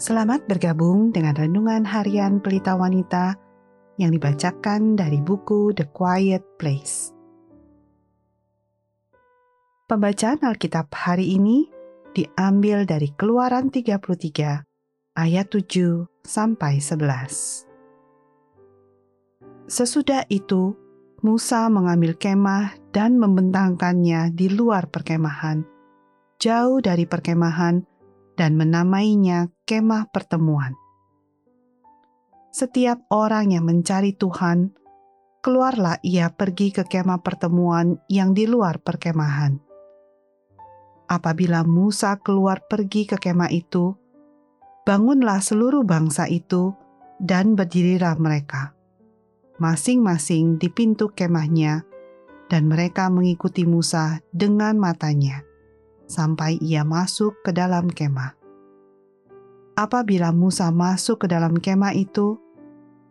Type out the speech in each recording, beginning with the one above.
Selamat bergabung dengan renungan harian Pelita Wanita yang dibacakan dari buku The Quiet Place. Pembacaan Alkitab hari ini diambil dari Keluaran 33 ayat 7 sampai 11. Sesudah itu, Musa mengambil kemah dan membentangkannya di luar perkemahan, jauh dari perkemahan, dan menamainya kemah pertemuan. Setiap orang yang mencari Tuhan, keluarlah ia pergi ke kemah pertemuan yang di luar perkemahan. Apabila Musa keluar pergi ke kemah itu, bangunlah seluruh bangsa itu dan berdirilah mereka, masing-masing di pintu kemahnya, dan mereka mengikuti Musa dengan matanya sampai ia masuk ke dalam kemah. Apabila Musa masuk ke dalam kemah itu,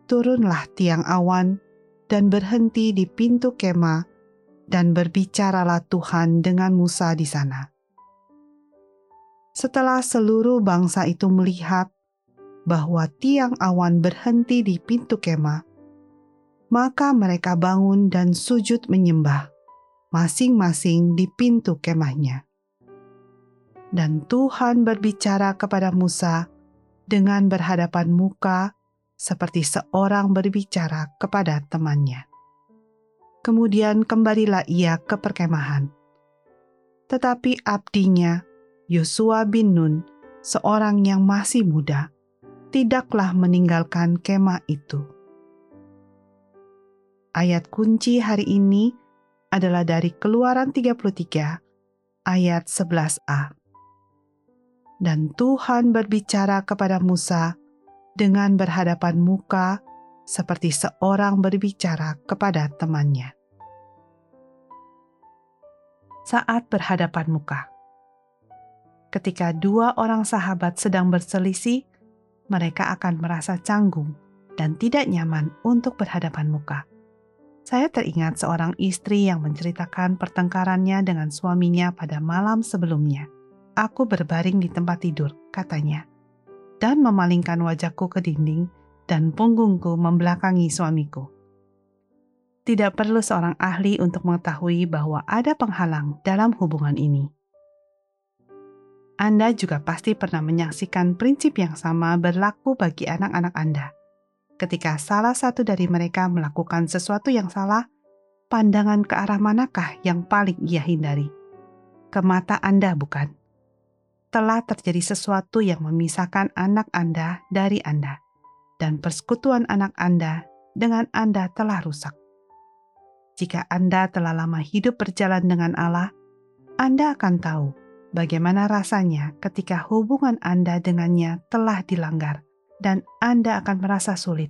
turunlah tiang awan dan berhenti di pintu kemah, dan berbicaralah Tuhan dengan Musa di sana. Setelah seluruh bangsa itu melihat bahwa tiang awan berhenti di pintu kemah, maka mereka bangun dan sujud menyembah, masing-masing di pintu kemahnya. Dan Tuhan berbicara kepada Musa dengan berhadapan muka, seperti seorang berbicara kepada temannya. Kemudian kembalilah ia ke perkemahan. Tetapi abdinya, Yosua bin Nun, seorang yang masih muda, tidaklah meninggalkan kemah itu. Ayat kunci hari ini adalah dari Keluaran 33 ayat 11a dan Tuhan berbicara kepada Musa dengan berhadapan muka, seperti seorang berbicara kepada temannya. Saat berhadapan muka, ketika dua orang sahabat sedang berselisih, mereka akan merasa canggung dan tidak nyaman untuk berhadapan muka. Saya teringat seorang istri yang menceritakan pertengkarannya dengan suaminya pada malam sebelumnya Aku berbaring di tempat tidur, katanya, dan memalingkan wajahku ke dinding dan punggungku membelakangi suamiku. Tidak perlu seorang ahli untuk mengetahui bahwa ada penghalang dalam hubungan ini. Anda juga pasti pernah menyaksikan prinsip yang sama berlaku bagi anak-anak Anda. Ketika salah satu dari mereka melakukan sesuatu yang salah, pandangan ke arah manakah yang paling ia hindari? Ke mata Anda, bukan? Telah terjadi sesuatu yang memisahkan anak Anda dari Anda, dan persekutuan anak Anda dengan Anda telah rusak. Jika Anda telah lama hidup berjalan dengan Allah, Anda akan tahu bagaimana rasanya ketika hubungan Anda dengannya telah dilanggar, dan Anda akan merasa sulit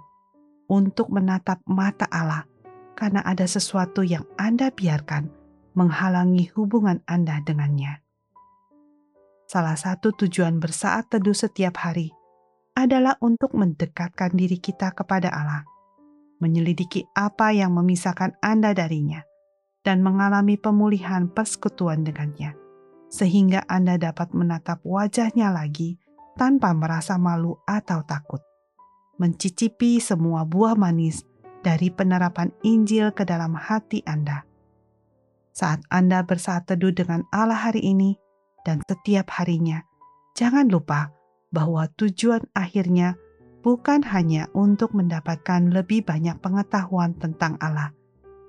untuk menatap mata Allah karena ada sesuatu yang Anda biarkan menghalangi hubungan Anda dengannya salah satu tujuan bersaat teduh setiap hari adalah untuk mendekatkan diri kita kepada Allah, menyelidiki apa yang memisahkan Anda darinya, dan mengalami pemulihan persekutuan dengannya, sehingga Anda dapat menatap wajahnya lagi tanpa merasa malu atau takut. Mencicipi semua buah manis dari penerapan Injil ke dalam hati Anda. Saat Anda bersaat teduh dengan Allah hari ini, dan setiap harinya. Jangan lupa bahwa tujuan akhirnya bukan hanya untuk mendapatkan lebih banyak pengetahuan tentang Allah,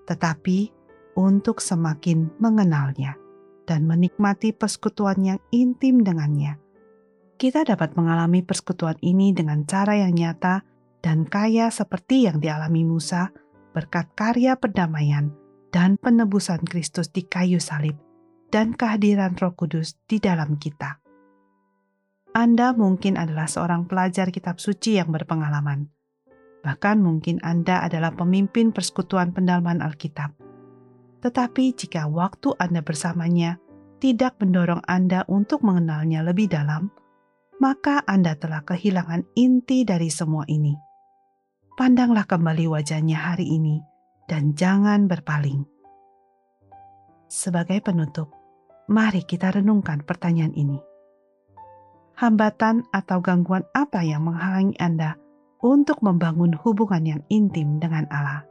tetapi untuk semakin mengenalnya dan menikmati persekutuan yang intim dengannya. Kita dapat mengalami persekutuan ini dengan cara yang nyata dan kaya seperti yang dialami Musa berkat karya perdamaian dan penebusan Kristus di kayu salib dan kehadiran Roh Kudus di dalam kita. Anda mungkin adalah seorang pelajar kitab suci yang berpengalaman. Bahkan mungkin Anda adalah pemimpin persekutuan pendalaman Alkitab. Tetapi jika waktu Anda bersamanya tidak mendorong Anda untuk mengenalnya lebih dalam, maka Anda telah kehilangan inti dari semua ini. Pandanglah kembali wajahnya hari ini dan jangan berpaling. Sebagai penutup, Mari kita renungkan pertanyaan ini. hambatan atau gangguan apa yang menghalangi Anda untuk membangun hubungan yang intim dengan Allah.